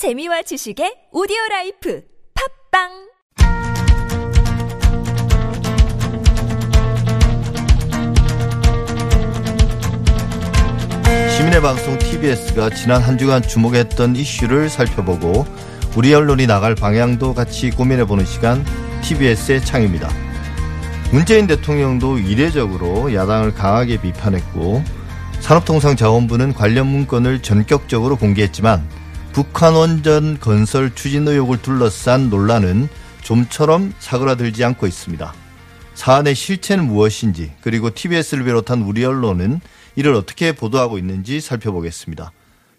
재미와 지식의 오디오 라이프 팟빵 시민의 방송 TBS가 지난 한 주간 주목했던 이슈를 살펴보고 우리 언론이 나갈 방향도 같이 고민해보는 시간 TBS의 창입니다. 문재인 대통령도 이례적으로 야당을 강하게 비판했고 산업통상자원부는 관련 문건을 전격적으로 공개했지만 북한 원전 건설 추진 의혹을 둘러싼 논란은 좀처럼 사그라들지 않고 있습니다. 사안의 실체는 무엇인지 그리고 TBS를 비롯한 우리 언론은 이를 어떻게 보도하고 있는지 살펴보겠습니다.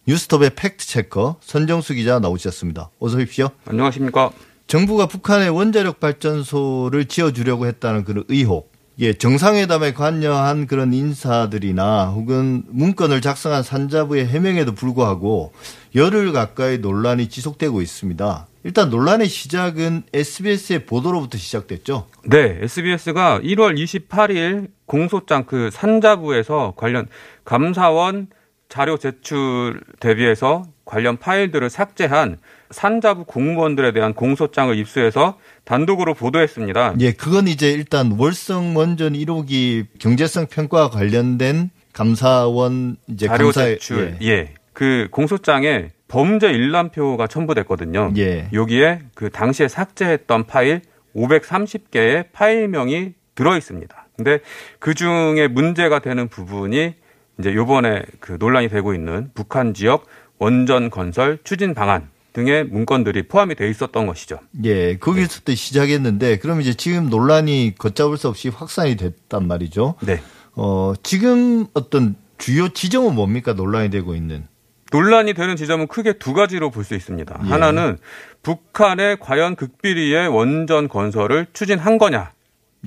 뉴스톱의 팩트체커 선정수 기자 나오셨습니다. 어서 오십시오. 안녕하십니까. 정부가 북한의 원자력 발전소를 지어주려고 했다는 그런 의혹. 예, 정상회담에 관여한 그런 인사들이나 혹은 문건을 작성한 산자부의 해명에도 불구하고 열흘 가까이 논란이 지속되고 있습니다. 일단 논란의 시작은 SBS의 보도로부터 시작됐죠. 네, SBS가 1월 28일 공소장 그 산자부에서 관련 감사원 자료 제출 대비해서 관련 파일들을 삭제한 산자부 공무원들에 대한 공소장을 입수해서 단독으로 보도했습니다. 예, 그건 이제 일단 월성 원전 1호기 경제성 평가와 관련된 감사원 이제 자료 감사 제출 예. 예. 그 공소장에 범죄 일람표가 첨부됐거든요. 예. 여기에 그 당시에 삭제했던 파일 530개의 파일명이 들어 있습니다. 근데 그 중에 문제가 되는 부분이 이제 요번에 그 논란이 되고 있는 북한 지역 원전 건설 추진 방안 등의 문건들이 포함이 돼 있었던 것이죠. 예, 거기서부터 시작했는데 그럼 이제 지금 논란이 걷잡을 수 없이 확산이 됐단 말이죠. 네. 어, 지금 어떤 주요 지점은 뭡니까 논란이 되고 있는? 논란이 되는 지점은 크게 두 가지로 볼 수 있습니다. 예. 하나는 북한의 과연 극비리의 원전 건설을 추진한 거냐,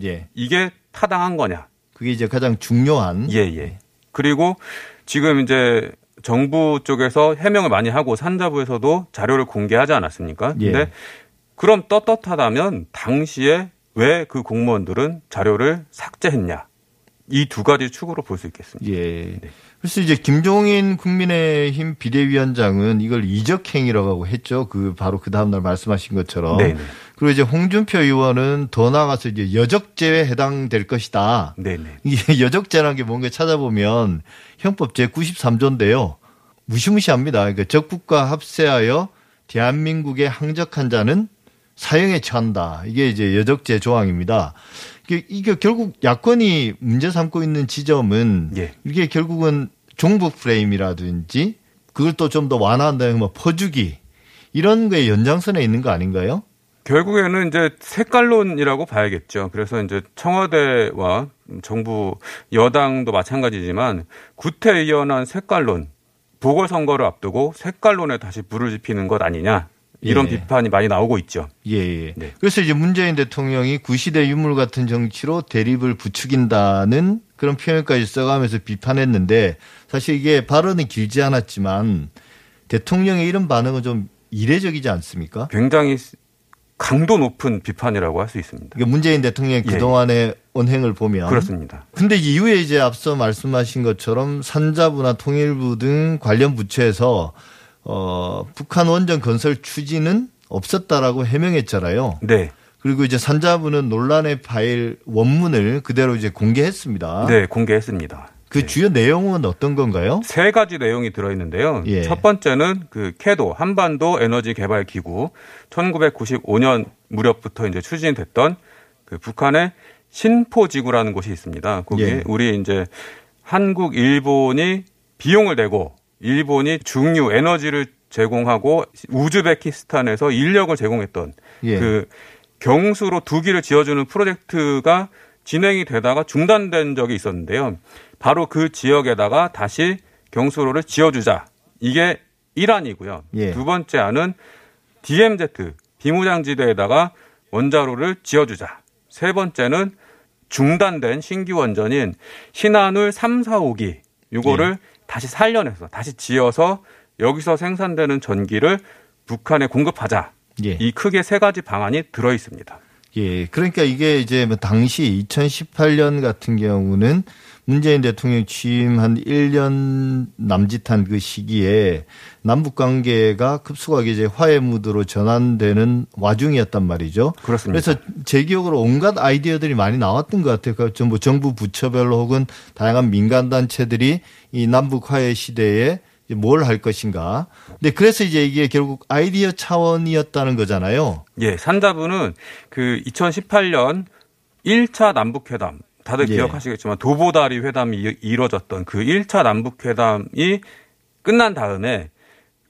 예, 이게 타당한 거냐. 그게 이제 가장 중요한. 예, 예. 그리고 지금 이제 정부 쪽에서 해명을 많이 하고 산자부에서도 자료를 공개하지 않았습니까? 예. 근데 그럼 떳떳하다면 당시에 왜 그 공무원들은 자료를 삭제했냐? 이 두 가지 축으로 볼 수 있겠습니다. 예. 그래서 이제 김종인 국민의힘 비대위원장은 이걸 이적 행위라고 했죠. 그 바로 그 다음 날 말씀하신 것처럼. 네네. 그리고 이제 홍준표 의원은 더 나아가서 이제 여적죄에 해당될 것이다. 네네. 이게 여적죄라는 게 뭔가 찾아보면 형법 제 93조인데요. 무시무시합니다. 그러니까 적국과 합세하여 대한민국에 항적한 자는 사형에 처한다. 이게 이제 여적죄 조항입니다. 이게, 이게 결국 야권이 문제 삼고 있는 지점은 예. 이게 결국은 종북 프레임이라든지 그걸 또 좀 더 완화한다면 뭐 퍼주기 이런 거에 연장선에 있는 거 아닌가요? 결국에는 이제 색깔론이라고 봐야겠죠. 그래서 이제 청와대와 정부 여당도 마찬가지지만 구태의연한 색깔론 보궐선거를 앞두고 색깔론에 다시 불을 지피는 것 아니냐 이런 예. 비판이 많이 나오고 있죠. 예, 예. 네. 그래서 이제 문재인 대통령이 구시대 유물 같은 정치로 대립을 부추긴다는 그런 표현까지 써가면서 비판했는데 사실 이게 발언은 길지 않았지만 대통령의 이런 반응은 좀 이례적이지 않습니까? 굉장히 강도 높은 비판이라고 할 수 있습니다. 그러니까 문재인 대통령의 예, 그동안의 언행을 보면 그렇습니다. 근데 이후에 이제 앞서 말씀하신 것처럼 산자부나 통일부 등 관련 부처에서 어, 북한 원전 건설 추진은 없었다라고 해명했잖아요. 네. 그리고 이제 산자부는 논란의 파일 원문을 그대로 이제 공개했습니다. 네, 공개했습니다. 그 네. 주요 내용은 어떤 건가요? 세 가지 내용이 들어있는데요. 예. 첫 번째는 그 캐도 한반도 에너지 개발 기구 1995년 무렵부터 이제 추진됐던 그 북한의 신포지구라는 곳이 있습니다. 거기 예. 우리 이제 한국, 일본이 비용을 내고 일본이 중유 에너지를 제공하고 우즈베키스탄에서 인력을 제공했던 예. 그 경수로 두 기를 지어주는 프로젝트가 진행이 되다가 중단된 적이 있었는데요. 바로 그 지역에다가 다시 경수로를 지어주자. 이게 1안이고요. 예. 두 번째 안은 DMZ 비무장지대에다가 원자로를 지어주자. 세 번째는 중단된 신규 원전인 신한울 3, 4, 5기 요거를 다시 살려내서 다시 지어서 여기서 생산되는 전기를 북한에 공급하자. 예. 이 크게 세 가지 방안이 들어 있습니다. 예. 그러니까 이게 이제 뭐 당시 2018년 같은 경우는 문재인 대통령 취임 한 1년 남짓한 그 시기에 남북 관계가 급속하게 이제 화해 무드로 전환되는 와중이었단 말이죠. 그렇습니다. 그래서 제 기억으로 온갖 아이디어들이 많이 나왔던 것 같아요. 그 전부 정부 부처별로 혹은 다양한 민간 단체들이 이 남북 화해 시대에 뭘할 것인가. 근데 그래서 이제 이게 결국 아이디어 차원이었다는 거잖아요. 예, 산자부는 그 2018년 1차 남북회담 다들 예. 기억하시겠지만 도보다리 회담이 이- 이뤄졌던 그 1차 남북 회담이 끝난 다음에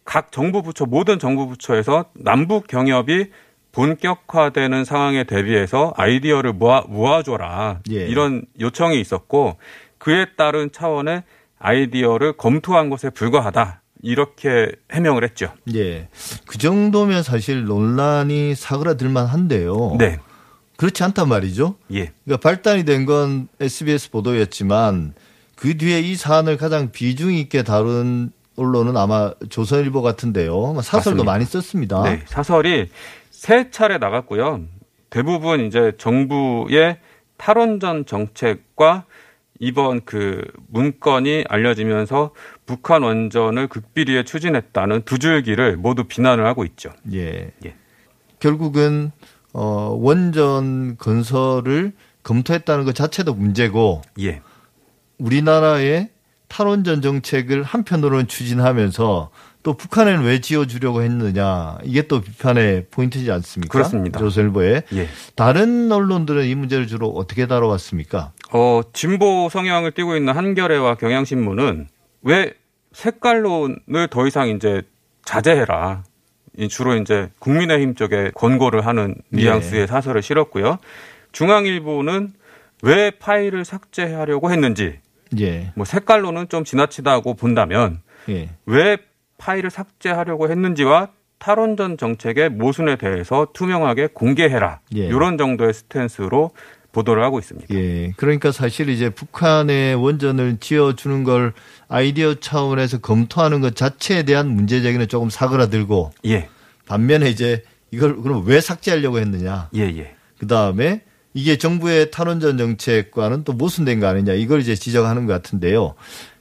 각 정부 부처 모든 정부 부처에서 남북 경협이 본격화되는 상황에 대비해서 아이디어를 모아 모아줘라 예. 이런 요청이 있었고 그에 따른 차원의 아이디어를 검토한 것에 불과하다 이렇게 해명을 했죠. 예. 그 정도면 사실 논란이 사그라들만 한데요. 네, 그렇지 않단 말이죠. 예, 그러니까 발단이 된 건 SBS 보도였지만 그 뒤에 이 사안을 가장 비중 있게 다룬 언론은 아마 조선일보 같은데요. 사설도 맞습니다. 많이 썼습니다. 네, 사설이 세 차례 나갔고요. 대부분 이제 정부의 탈원전 정책과 이번 그 문건이 알려지면서 북한 원전을 극비리에 추진했다는 두 줄기를 모두 비난을 하고 있죠. 예. 예. 결국은 어 원전 건설을 검토했다는 것 자체도 문제고 예. 우리나라의 탈원전 정책을 한편으로는 추진하면서 또 북한에는 왜 지어주려고 했느냐 이게 또 비판의 포인트지 않습니까? 그렇습니다. 조선일보에 예. 다른 언론들은 이 문제를 주로 어떻게 다뤄왔습니까? 어, 진보 성향을 띠고 있는 한겨레와 경향신문은 왜 색깔론을 더 이상 이제 자제해라. 이 주로 이제 국민의힘 쪽에 권고를 하는 뉘앙스의 사설을 실었고요. 중앙일보는 왜 파일을 삭제하려고 했는지, 예, 뭐 색깔론은 좀 지나치다고 본다면 예, 왜 파일을 삭제하려고 했는지와 탈원전 정책의 모순에 대해서 투명하게 공개해라. 예. 이런 정도의 스탠스로 보도를 하고 있습니다. 예. 그러니까 사실 이제 북한의 원전을 지어주는 걸 아이디어 차원에서 검토하는 것 자체에 대한 문제 제기는 조금 사그라들고 예, 반면에 이제 이걸 그럼 왜 삭제하려고 했느냐? 예, 예. 그 다음에 이게 정부의 탈원전 정책과는 또 모순된 거 아니냐 이걸 이제 지적하는 것 같은데요.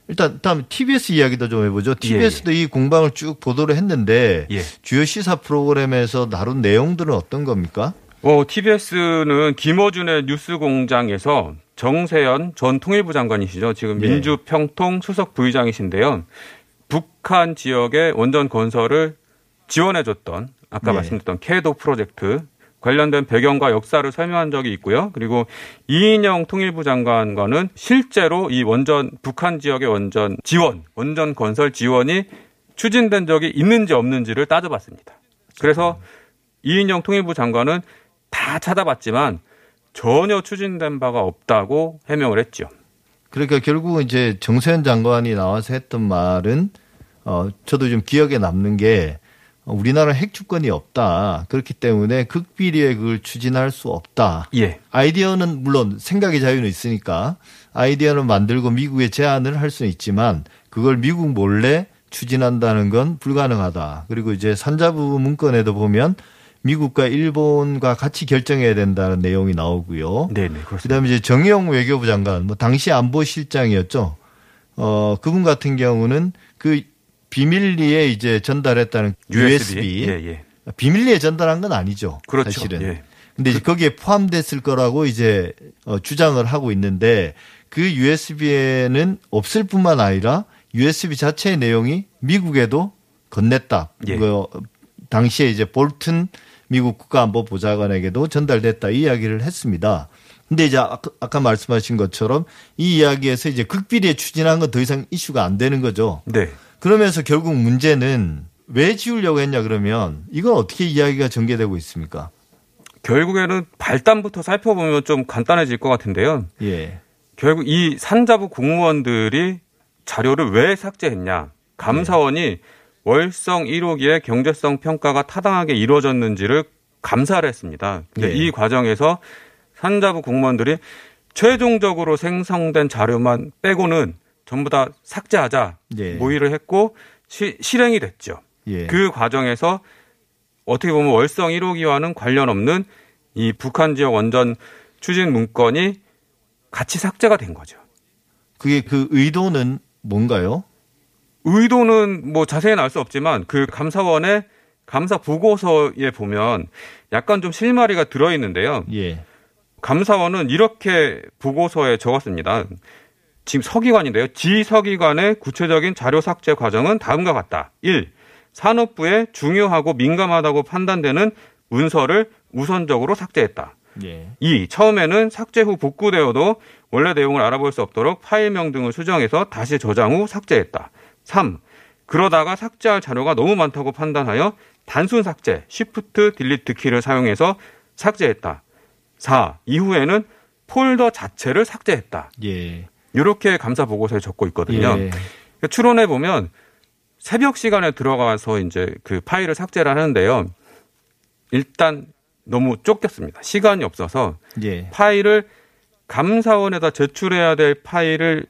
일단 다음 TBS 이야기도 좀 해보죠. TBS도 이 공방을 쭉 보도를 했는데 예. 주요 시사 프로그램에서 다룬 내용들은 어떤 겁니까? 어, TBS는 김어준의 뉴스공장에서 정세현 전 통일부 장관이시죠. 지금 네. 민주평통 수석 부의장이신데요. 북한 지역의 원전 건설을 지원해줬던 아까 네. 말씀드렸던 캐도 프로젝트 관련된 배경과 역사를 설명한 적이 있고요. 그리고 이인영 통일부 장관과는 실제로 이 원전 북한 지역의 원전 지원, 원전 건설 지원이 추진된 적이 있는지 없는지를 따져봤습니다. 그래서 이인영 통일부 장관은 다 찾아봤지만 전혀 추진된 바가 없다고 해명을 했죠. 그러니까 결국은 이제 정세현 장관이 나와서 했던 말은 어 저도 좀 기억에 남는 게 우리나라 핵 주권이 없다. 그렇기 때문에 극비리에 그걸 추진할 수 없다. 예. 아이디어는 물론 생각의 자유는 있으니까 아이디어는 만들고 미국에 제안을 할 수는 있지만 그걸 미국 몰래 추진한다는 건 불가능하다. 그리고 이제 산자부 문건에도 보면 미국과 일본과 같이 결정해야 된다는 내용이 나오고요. 네, 네, 그렇습니다. 그다음에 이제 정의용 외교부 장관, 뭐 당시 안보실장이었죠. 어 그분 같은 경우는 그 비밀리에 이제 전달했다는 USB, 예, 예. 비밀리에 전달한 건 아니죠. 그렇죠. 사실은. 예. 근데 이제 거기에 포함됐을 거라고 이제 어, 주장을 하고 있는데 그 USB에는 없을 뿐만 아니라 USB 자체의 내용이 미국에도 건넸다. 예. 그 당시에 이제 볼튼 미국 국가안보 보좌관에게도 전달됐다 이 이야기를 했습니다. 근데 이제 아까, 아까 말씀하신 것처럼 이 이야기에서 이제 극비리에 추진한 건 더 이상 이슈가 안 되는 거죠. 네. 그러면서 결국 문제는 왜 지우려고 했냐 그러면 이건 어떻게 이야기가 전개되고 있습니까? 결국에는 발단부터 살펴보면 좀 간단해질 것 같은데요. 예. 결국 이 산자부 공무원들이 자료를 왜 삭제했냐. 감사원이 월성 1호기의 경제성 평가가 타당하게 이루어졌는지를 감사를 했습니다. 예. 이 과정에서 산자부 공무원들이 최종적으로 생성된 자료만 빼고는 전부 다 삭제하자 예. 모의를 했고 시- 실행이 됐죠. 예. 그 과정에서 어떻게 보면 월성 1호기와는 관련 없는 이 북한 지역 원전 추진 문건이 같이 삭제가 된 거죠. 그게 그 의도는 뭔가요? 의도는 뭐 자세히는 알 수 없지만 그 감사원의 감사 보고서에 보면 약간 좀 실마리가 들어 있는데요. 예. 감사원은 이렇게 보고서에 적었습니다. 지금 서기관인데요. 지서기관의 구체적인 자료 삭제 과정은 다음과 같다. 1. 산업부에 중요하고 민감하다고 판단되는 문서를 우선적으로 삭제했다. 예. 2. 처음에는 삭제 후 복구되어도 원래 내용을 알아볼 수 없도록 파일명 등을 수정해서 다시 저장 후 삭제했다. 3. 그러다가 삭제할 자료가 너무 많다고 판단하여 단순 삭제, 쉬프트 딜리트 키를 사용해서 삭제했다. 4. 이후에는 폴더 자체를 삭제했다. 예. 이렇게 감사 보고서에 적고 있거든요. 예. 추론해 보면 새벽 시간에 들어가서 이제 그 파일을 삭제를 하는데요. 일단 너무 쫓겼습니다. 시간이 없어서 예. 파일을 감사원에다 제출해야 될 파일을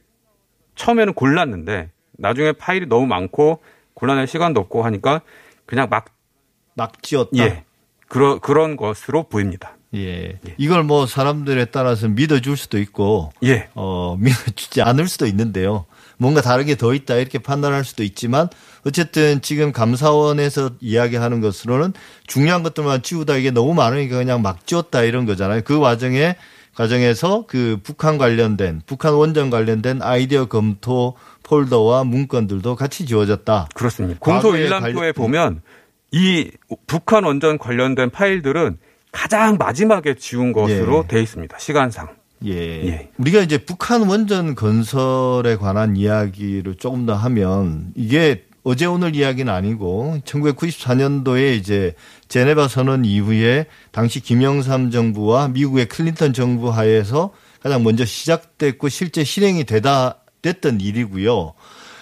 처음에는 골랐는데 나중에 파일이 너무 많고 골라낼 시간도 없고 하니까 그냥 막막 지었다. 예. 그러, 그런 것으로 보입니다. 예. 이걸 뭐 사람들에 따라서 믿어줄 수도 있고, 예. 어, 믿어주지 않을 수도 있는데요. 뭔가 다른 게 더 있다 이렇게 판단할 수도 있지만 어쨌든 지금 감사원에서 이야기하는 것으로는 중요한 것들만 지우다 이게 너무 많으니까 그냥 막 지웠다 이런 거잖아요. 그 과정에 과정에서 그 북한 관련된 북한 원전 관련된 아이디어 검토 폴더와 문건들도 같이 지워졌다. 그렇습니다. 공소 일람표에 관련- 보면 이 북한 원전 관련된 파일들은 가장 마지막에 지운 것으로 예. 돼 있습니다. 시간상. 예. 예. 우리가 이제 북한 원전 건설에 관한 이야기를 조금 더 하면 이게 어제 오늘 이야기는 아니고 1994년도에 이제 제네바 선언 이후에 당시 김영삼 정부와 미국의 클린턴 정부 하에서 가장 먼저 시작됐고 실제 실행이 되다 됐던 일이고요.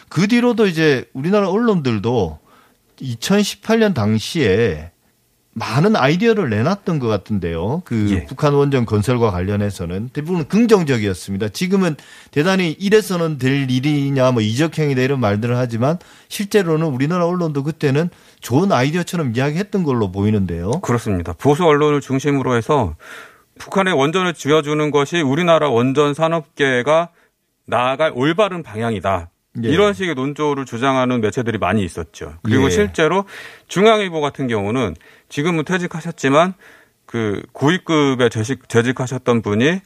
그 뒤로도 이제 우리나라 언론들도 2018년 당시에 많은 아이디어를 내놨던 것 같은데요. 그 예. 북한 원전 건설과 관련해서는 대부분 긍정적이었습니다. 지금은 대단히 이래서는 될 일이냐, 뭐 이적행위다 이런 말들을 하지만 실제로는 우리나라 언론도 그때는 좋은 아이디어처럼 이야기했던 걸로 보이는데요. 그렇습니다. 보수 언론을 중심으로 해서 북한의 원전을 쥐어주는 것이 우리나라 원전 산업계가 나아갈 올바른 방향이다. 예. 이런 식의 논조를 주장하는 매체들이 많이 있었죠. 그리고 예. 실제로 중앙일보 같은 경우는 지금은 퇴직하셨지만 그 고위급에 재직, 재직하셨던 분이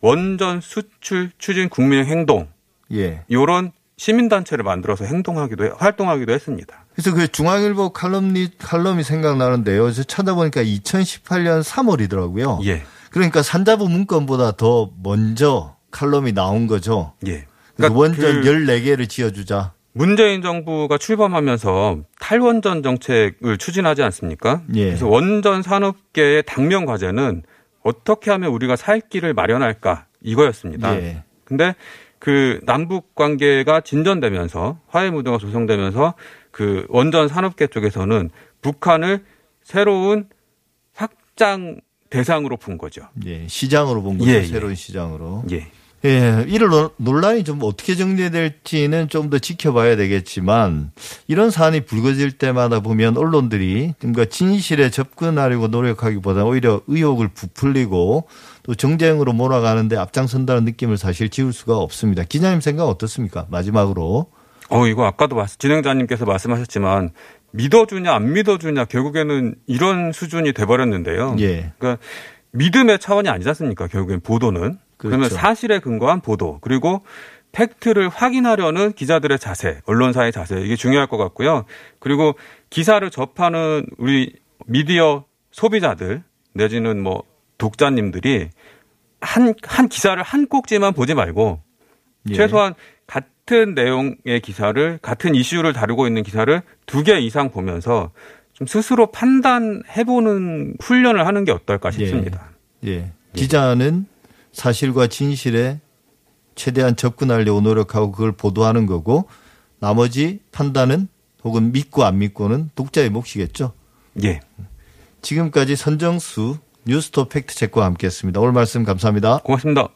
원전 수출 추진 국민 행동 예. 이런 시민단체를 만들어서 행동하기도 해- 활동하기도 했습니다. 그래서 그 중앙일보 칼럼니 칼럼이 생각나는데요. 저 찾아보니까 2018년 3월이더라고요. 예, 그러니까 산자부 문건보다 더 먼저 칼럼이 나온 거죠. 예. 그러니까 원전 그 14개를 지어주자. 문재인 정부가 출범하면서 탈원전 정책을 추진하지 않습니까? 예. 그래서 원전 산업계의 당면 과제는 어떻게 하면 우리가 살 길을 마련할까 이거였습니다. 예. 근데 그 남북 관계가 진전되면서 화해 무드가 조성되면서 그 원전 산업계 쪽에서는 북한을 새로운 확장 대상으로 본 거죠. 예, 시장으로 본 거죠. 예, 예. 새로운 시장으로. 예. 예, 논- 논란이 좀 어떻게 정리될지는 좀 더 지켜봐야 되겠지만 이런 사안이 불거질 때마다 보면 언론들이 뭔가 진실에 접근하려고 노력하기보다 오히려 의혹을 부풀리고 또 정쟁으로 몰아가는데 앞장선다는 느낌을 사실 지울 수가 없습니다. 기자님 생각 어떻습니까? 마지막으로. 어, 이거 아까도 진행자님께서 말씀하셨지만 믿어주냐 안 믿어주냐 결국에는 이런 수준이 돼버렸는데요. 예. 그러니까 믿음의 차원이 아니지 않습니까? 결국엔 보도는. 그러면 그렇죠. 사실에 근거한 보도 그리고 팩트를 확인하려는 기자들의 자세, 언론사의 자세 이게 중요할 것 같고요. 그리고 기사를 접하는 우리 미디어 소비자들 내지는 뭐 독자님들이 한, 한 기사를 한 꼭지만 보지 말고 예. 최소한 같은 내용의 기사를 같은 이슈를 다루고 있는 기사를 두 개 이상 보면서 좀 스스로 판단해보는 훈련을 하는 게 어떨까 싶습니다. 예. 기자는 사실과 진실에 최대한 접근하려고 노력하고 그걸 보도하는 거고 나머지 판단은 혹은 믿고 안 믿고는 독자의 몫이겠죠. 예. 지금까지 선정수 뉴스톱 팩트체크와 함께했습니다. 오늘 말씀 감사합니다. 고맙습니다.